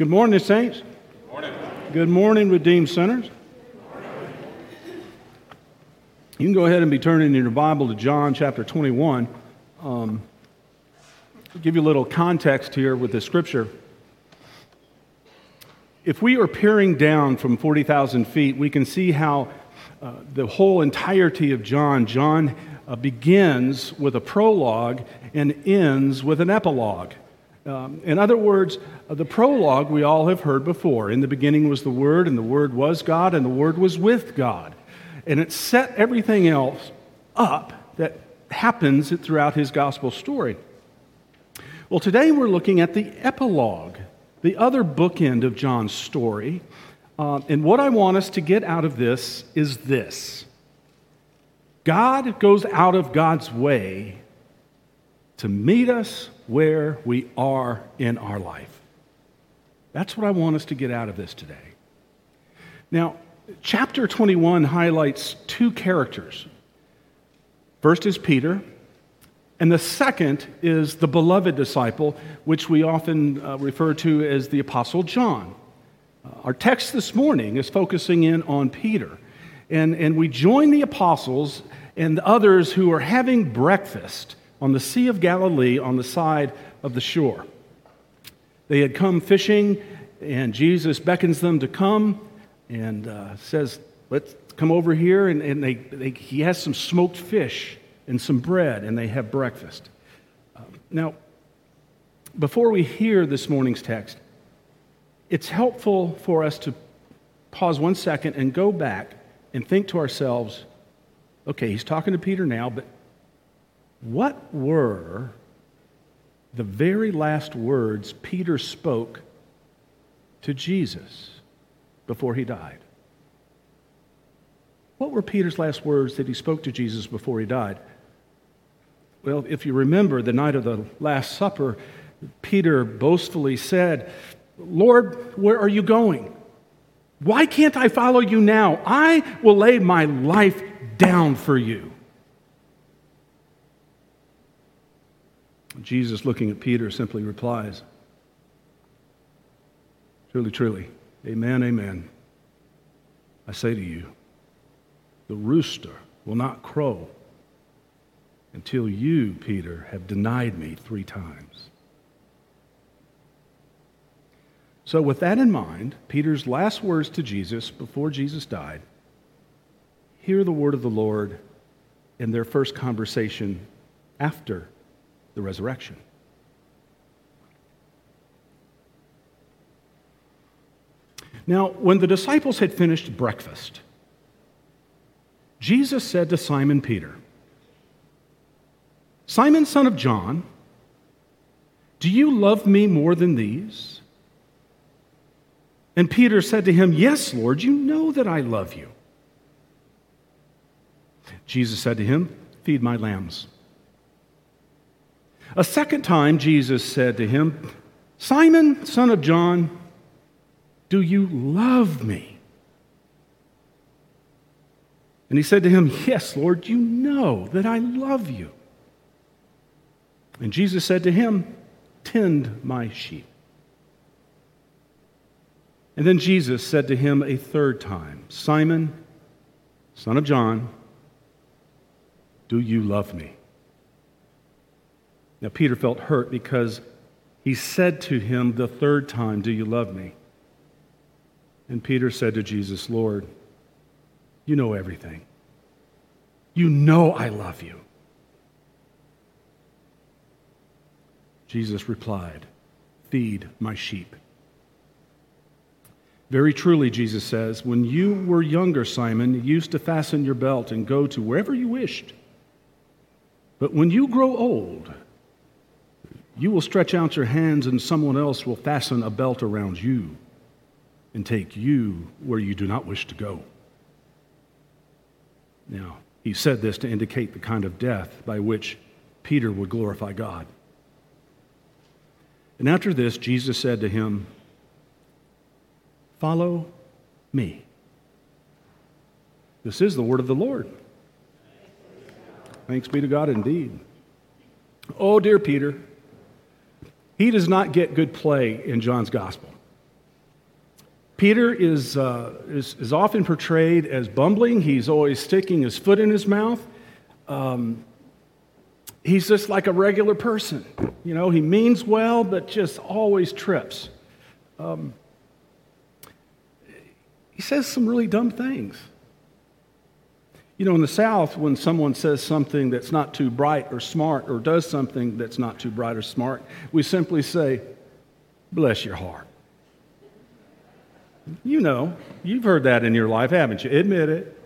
Good morning, saints. Morning. Good morning, redeemed sinners. You can go ahead and be turning in your Bible to John chapter 21. Um, give you a little context here with the scripture. If we are peering down from 40,000 feet, we can see how uh, the whole entirety of John, John uh, begins with a prologue and ends with an epilogue. Um, in other words, uh, the prologue we all have heard before. In the beginning was the Word, and the Word was God, and the Word was with God. And it set everything else up that happens throughout his gospel story. Well, today we're looking at the epilogue, the other bookend of John's story. Uh, and what I want us to get out of this is this God goes out of God's way to meet us where we are in our life. That's what I want us to get out of this today. Now, chapter 21 highlights two characters. First is Peter, and the second is the beloved disciple, which we often uh, refer to as the Apostle John. Uh, our text this morning is focusing in on Peter. And, and we join the apostles and others who are having breakfast on the Sea of Galilee on the side of the shore. They had come fishing, and Jesus beckons them to come and uh, says, Let's come over here. And, and they, they, he has some smoked fish and some bread, and they have breakfast. Uh, now, before we hear this morning's text, it's helpful for us to pause one second and go back and think to ourselves okay, he's talking to Peter now, but what were the very last words Peter spoke to Jesus before he died? What were Peter's last words that he spoke to Jesus before he died? Well, if you remember the night of the Last Supper, Peter boastfully said, Lord, where are you going? Why can't I follow you now? I will lay my life down for you. Jesus, looking at Peter, simply replies, Truly, truly, amen, amen. I say to you, the rooster will not crow until you, Peter, have denied me three times. So, with that in mind, Peter's last words to Jesus before Jesus died hear the word of the Lord in their first conversation after the resurrection. Now, when the disciples had finished breakfast, Jesus said to Simon Peter, Simon, son of John, do you love me more than these? And Peter said to him, Yes, Lord, you know that I love you. Jesus said to him, Feed my lambs. A second time, Jesus said to him, Simon, son of John, do you love me? And he said to him, Yes, Lord, you know that I love you. And Jesus said to him, Tend my sheep. And then Jesus said to him a third time, Simon, son of John, do you love me? Now, Peter felt hurt because he said to him the third time, Do you love me? And Peter said to Jesus, Lord, you know everything. You know I love you. Jesus replied, Feed my sheep. Very truly, Jesus says, when you were younger, Simon, you used to fasten your belt and go to wherever you wished. But when you grow old, you will stretch out your hands, and someone else will fasten a belt around you and take you where you do not wish to go. Now, he said this to indicate the kind of death by which Peter would glorify God. And after this, Jesus said to him, Follow me. This is the word of the Lord. Thanks be to God indeed. Oh, dear Peter, he does not get good play in John's gospel. Peter is, uh, is, is, often portrayed as bumbling. He's always sticking his foot in his mouth. Um, he's just like a regular person. You know, he means well, but just always trips. Um, he says some really dumb things. You know, in the South, when someone says something that's not too bright or smart or does something that's not too bright or smart, we simply say, Bless your heart. You know, you've heard that in your life, haven't you? Admit it.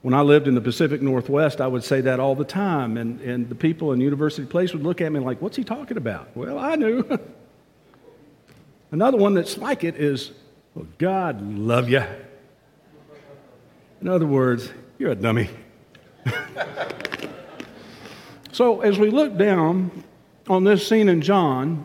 When I lived in the Pacific Northwest, I would say that all the time, and, and the people in University Place would look at me like, What's he talking about? Well, I knew. Another one that's like it is, Well, God love you. In other words, you're a dummy. so, as we look down on this scene in John,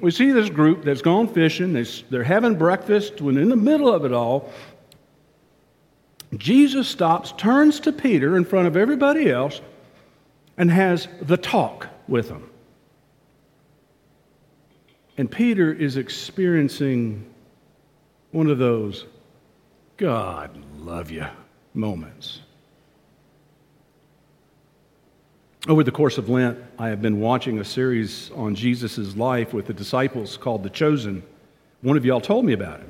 we see this group that's gone fishing, they're having breakfast, when in the middle of it all, Jesus stops, turns to Peter in front of everybody else, and has the talk with him. And Peter is experiencing one of those God love you moments. Over the course of Lent, I have been watching a series on Jesus' life with the disciples called The Chosen. One of y'all told me about it.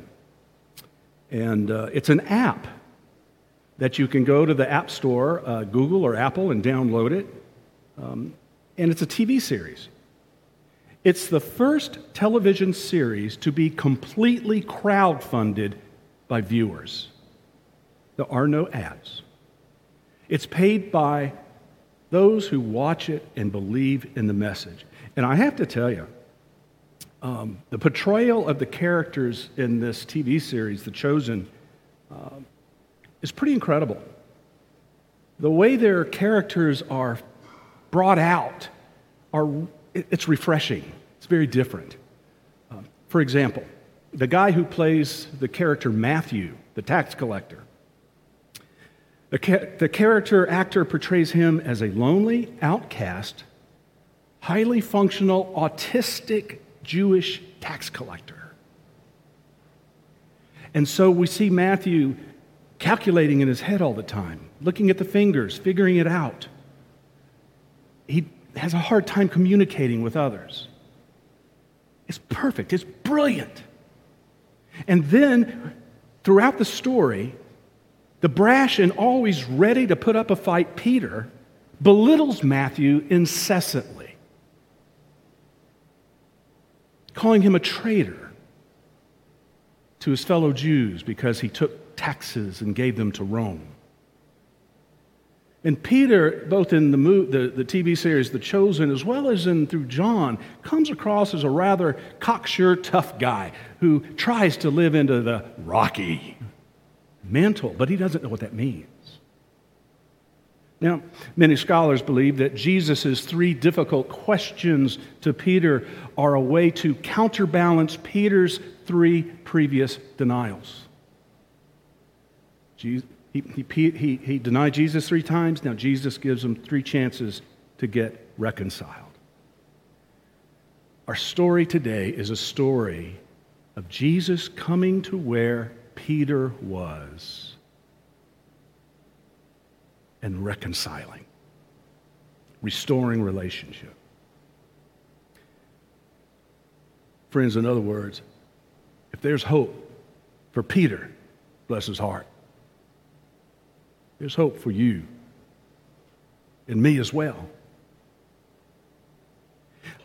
And uh, it's an app that you can go to the App Store, uh, Google or Apple, and download it. Um, and it's a TV series. It's the first television series to be completely crowd-funded by viewers. There are no ads. It's paid by those who watch it and believe in the message. And I have to tell you, um, the portrayal of the characters in this TV series, The Chosen, uh, is pretty incredible. The way their characters are brought out are it's refreshing. It's very different. Um, for example, the guy who plays the character Matthew, the tax collector, the, ca- the character actor portrays him as a lonely, outcast, highly functional, autistic Jewish tax collector. And so we see Matthew calculating in his head all the time, looking at the fingers, figuring it out. He has a hard time communicating with others. It's perfect, it's brilliant. And then throughout the story, the brash and always ready to put up a fight Peter belittles Matthew incessantly, calling him a traitor to his fellow Jews because he took taxes and gave them to Rome. And Peter, both in the, the, the, TV series The Chosen as well as in through John, comes across as a rather cocksure, tough guy who tries to live into the rocky mantle, but he doesn't know what that means. Now, many scholars believe that Jesus' three difficult questions to Peter are a way to counterbalance Peter's three previous denials. He, he, he, he denied Jesus three times. Now, Jesus gives him three chances to get reconciled. Our story today is a story of Jesus coming to where Peter was and reconciling, restoring relationship. Friends, in other words, if there's hope for Peter, bless his heart, there's hope for you and me as well.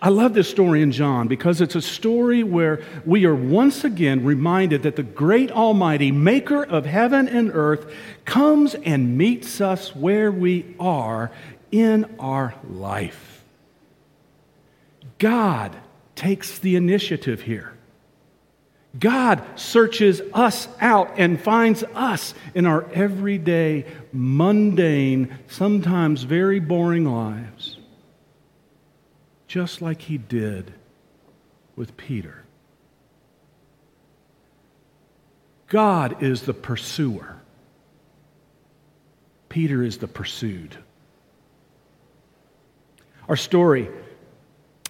I love this story in John because it's a story where we are once again reminded that the great Almighty, maker of heaven and earth, comes and meets us where we are in our life. God takes the initiative here. God searches us out and finds us in our everyday, mundane, sometimes very boring lives just like he did with Peter. God is the pursuer, Peter is the pursued. Our story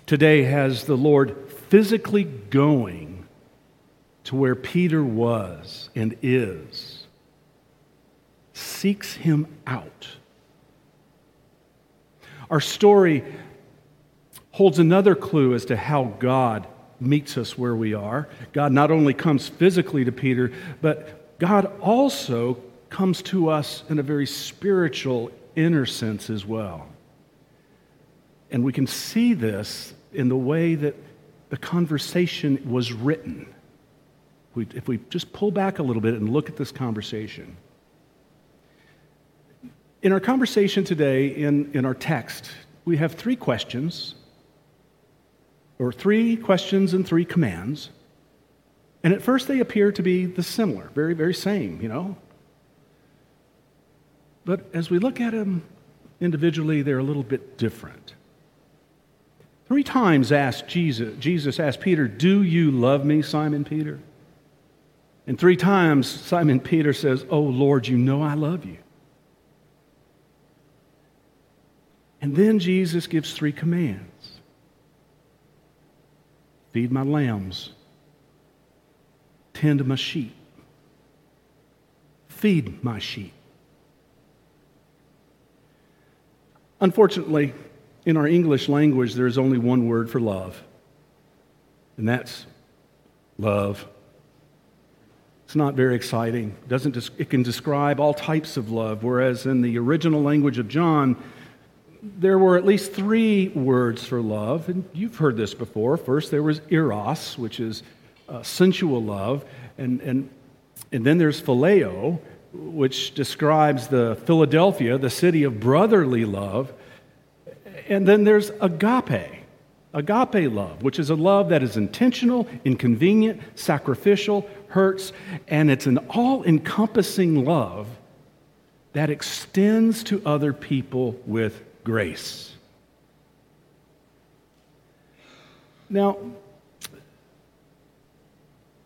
today has the Lord physically going to where Peter was and is, seeks him out. Our story holds another clue as to how God meets us where we are. God not only comes physically to Peter, but God also comes to us in a very spiritual, inner sense as well. And we can see this in the way that the conversation was written. If we just pull back a little bit and look at this conversation. In our conversation today, in, in our text, we have three questions, or three questions and three commands. And at first, they appear to be the similar, very, very same, you know. But as we look at them individually, they're a little bit different. Three times asked Jesus, Jesus asked Peter, Do you love me, Simon Peter? And three times Simon Peter says, Oh Lord, you know I love you. And then Jesus gives three commands feed my lambs, tend my sheep, feed my sheep. Unfortunately, in our English language, there is only one word for love, and that's love. It's not very exciting. It, doesn't, it can describe all types of love, whereas in the original language of John, there were at least three words for love, and you've heard this before. First, there was eros, which is uh, sensual love, and, and, and then there's phileo, which describes the Philadelphia, the city of brotherly love. And then there's agape, agape love, which is a love that is intentional, inconvenient, sacrificial, hurts, and it's an all encompassing love that extends to other people with grace. Now,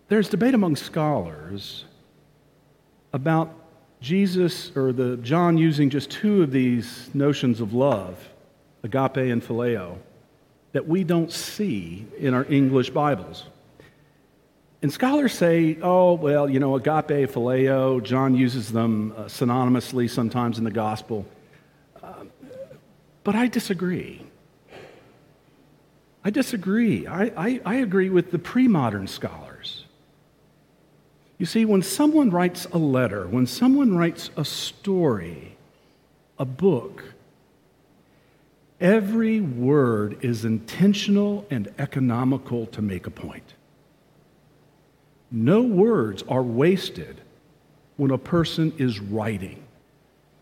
there's debate among scholars about Jesus or the John using just two of these notions of love, agape and phileo, that we don't see in our English Bibles. And scholars say, oh, well, you know, agape, phileo, John uses them uh, synonymously sometimes in the gospel. Uh, but I disagree. I disagree. I, I, I agree with the pre modern scholars. You see, when someone writes a letter, when someone writes a story, a book, every word is intentional and economical to make a point. No words are wasted when a person is writing.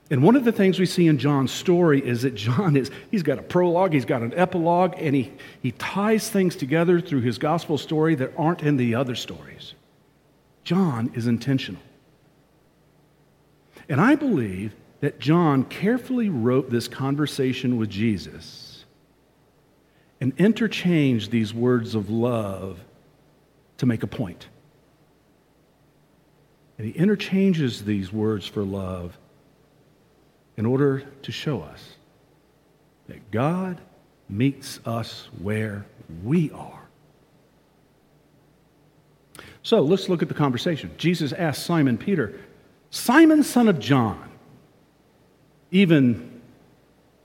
And one of the things we see in John's story is that John is, he's got a prologue, he's got an epilogue, and he, he ties things together through his gospel story that aren't in the other stories. John is intentional. And I believe that John carefully wrote this conversation with Jesus and interchanged these words of love to make a point. And he interchanges these words for love in order to show us that God meets us where we are. So let's look at the conversation. Jesus asked Simon Peter, Simon, son of John, even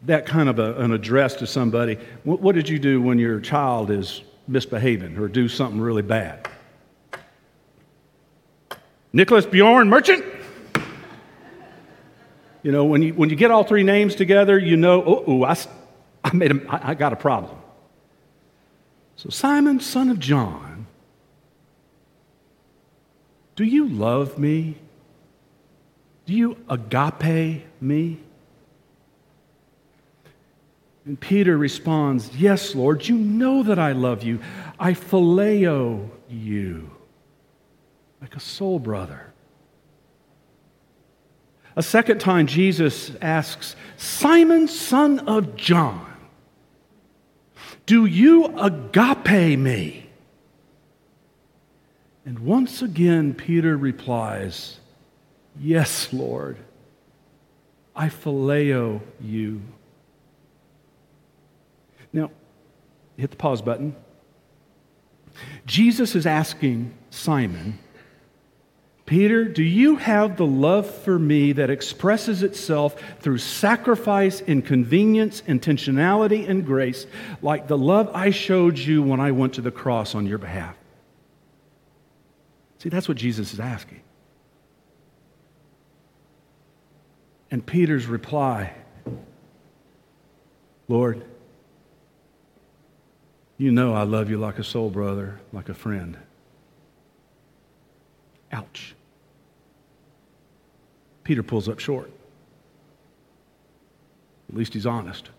that kind of a, an address to somebody, what, what did you do when your child is misbehaving or do something really bad? Nicholas Bjorn Merchant? You know, when you, when you get all three names together, you know, oh, I, I, made a, I, I got a problem. So, Simon, son of John, do you love me? Do you agape me? And Peter responds, Yes, Lord, you know that I love you. I phileo you like a soul brother. A second time, Jesus asks, Simon, son of John, do you agape me? And once again, Peter replies, Yes, Lord, I phileo you. Now, hit the pause button. Jesus is asking Simon, Peter, do you have the love for me that expresses itself through sacrifice, inconvenience, intentionality, and grace, like the love I showed you when I went to the cross on your behalf? See, that's what Jesus is asking. And Peter's reply Lord, you know I love you like a soul brother, like a friend. Ouch. Peter pulls up short. At least he's honest.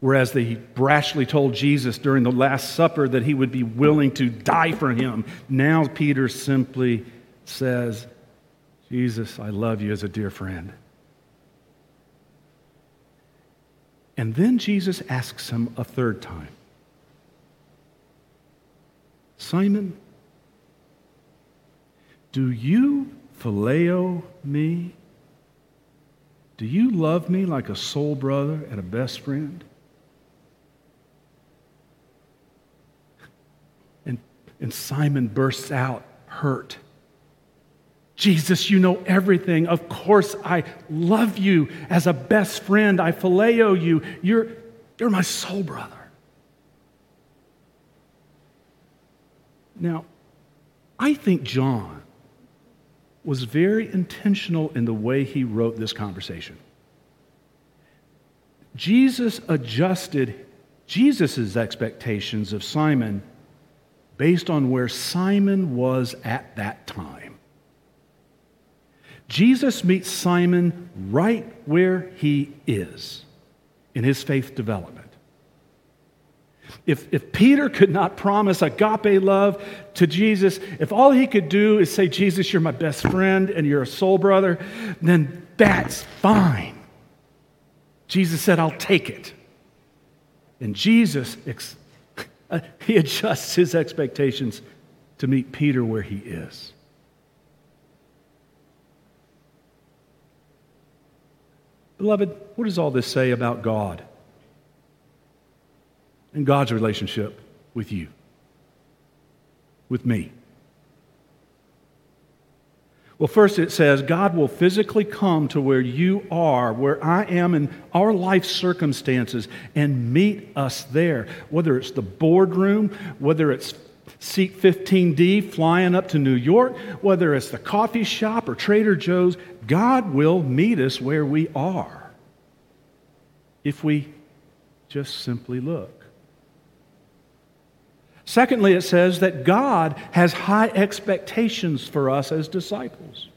Whereas they brashly told Jesus during the Last Supper that he would be willing to die for him, now Peter simply says, Jesus, I love you as a dear friend. And then Jesus asks him a third time Simon, do you phileo me? Do you love me like a soul brother and a best friend? And, and Simon bursts out, hurt. Jesus, you know everything. Of course, I love you as a best friend. I phileo you. You're, you're my soul brother. Now, I think John was very intentional in the way he wrote this conversation. Jesus adjusted Jesus' expectations of Simon based on where Simon was at that time. Jesus meets Simon right where he is in his faith development. If, if Peter could not promise agape love to Jesus, if all he could do is say, Jesus, you're my best friend and you're a soul brother, then that's fine. Jesus said, I'll take it. And Jesus, he adjusts his expectations to meet Peter where he is. Beloved, what does all this say about God and God's relationship with you, with me? Well, first it says God will physically come to where you are, where I am in our life circumstances, and meet us there. Whether it's the boardroom, whether it's seat 15D flying up to New York, whether it's the coffee shop or Trader Joe's, God will meet us where we are if we just simply look. Secondly, it says that God has high expectations for us as disciples.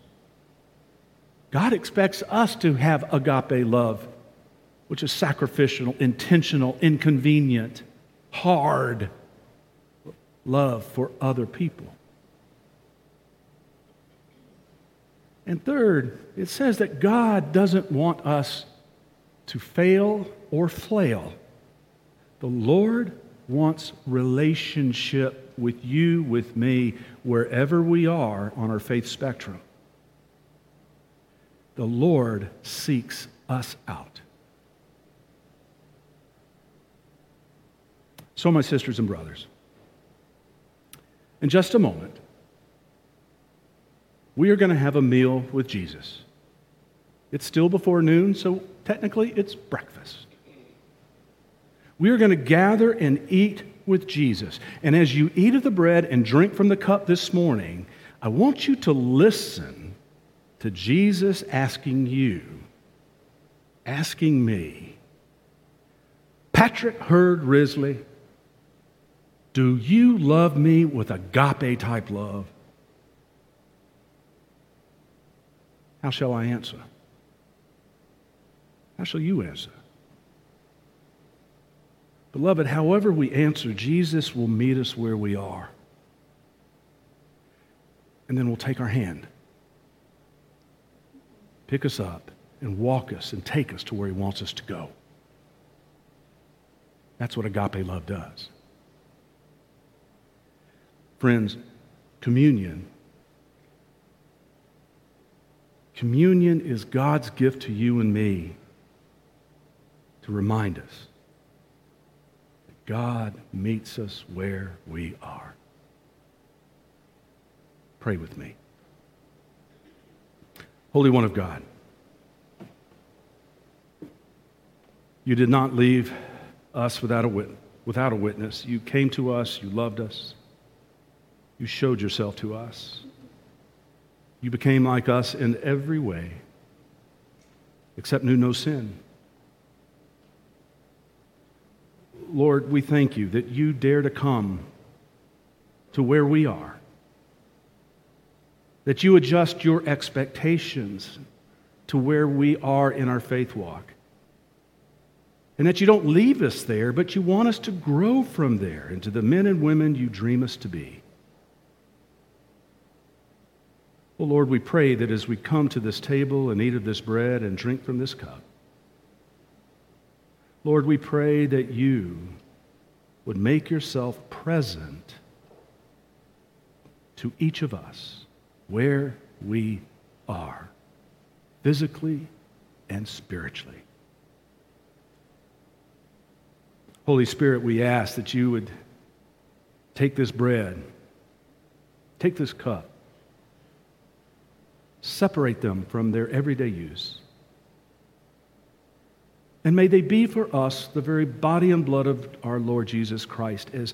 God expects us to have agape love, which is sacrificial, intentional, inconvenient, hard love for other people. And third, it says that God doesn't want us to fail or flail. The Lord wants relationship with you, with me, wherever we are on our faith spectrum. The Lord seeks us out. So, my sisters and brothers, in just a moment, we are going to have a meal with Jesus. It's still before noon, so technically it's breakfast. We are going to gather and eat with Jesus. And as you eat of the bread and drink from the cup this morning, I want you to listen to Jesus asking you, asking me, Patrick Heard Risley, do you love me with agape type love? How shall I answer? How shall you answer? Beloved, however we answer, Jesus will meet us where we are. And then we'll take our hand, pick us up, and walk us and take us to where He wants us to go. That's what agape love does. Friends, communion. Communion is God's gift to you and me to remind us that God meets us where we are. Pray with me. Holy One of God, you did not leave us without a, witness. You came to us, you loved us, you showed yourself to us. You became like us in every way, except knew no sin. Lord, we thank you that you dare to come to where we are, that you adjust your expectations to where we are in our faith walk, and that you don't leave us there, but you want us to grow from there into the men and women you dream us to be. Well, Lord, we pray that as we come to this table and eat of this bread and drink from this cup, Lord, we pray that you would make yourself present to each of us where we are, physically and spiritually. Holy Spirit, we ask that you would take this bread, take this cup, separate them from their everyday use and may they be for us the very body and blood of our Lord Jesus Christ as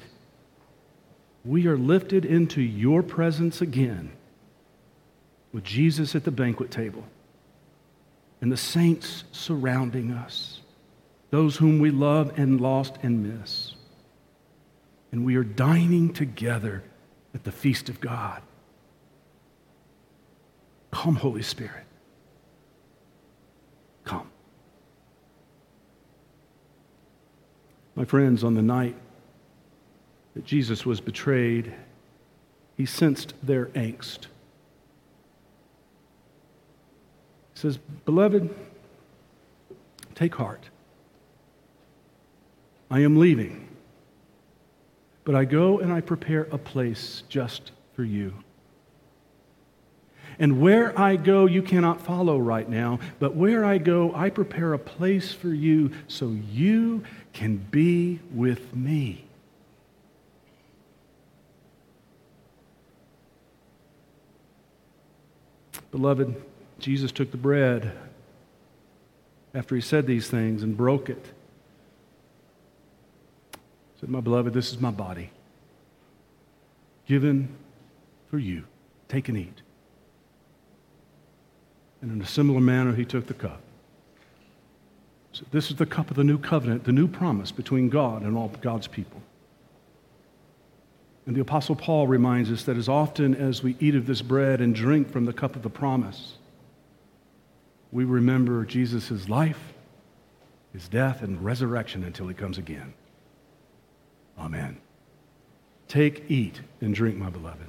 we are lifted into your presence again with Jesus at the banquet table and the saints surrounding us, those whom we love and lost and miss. And we are dining together at the feast of God. Come, Holy Spirit. Come. My friends, on the night that Jesus was betrayed, he sensed their angst. He says, Beloved, take heart. I am leaving, but I go and I prepare a place just for you. And where I go, you cannot follow right now, but where I go, I prepare a place for you so you can be with me. Beloved, Jesus took the bread after he said these things and broke it. He said, My beloved, this is my body given for you. Take and eat. And in a similar manner, he took the cup. So this is the cup of the new covenant, the new promise between God and all God's people. And the Apostle Paul reminds us that as often as we eat of this bread and drink from the cup of the promise, we remember Jesus' life, his death, and resurrection until he comes again. Amen. Take, eat, and drink, my beloved.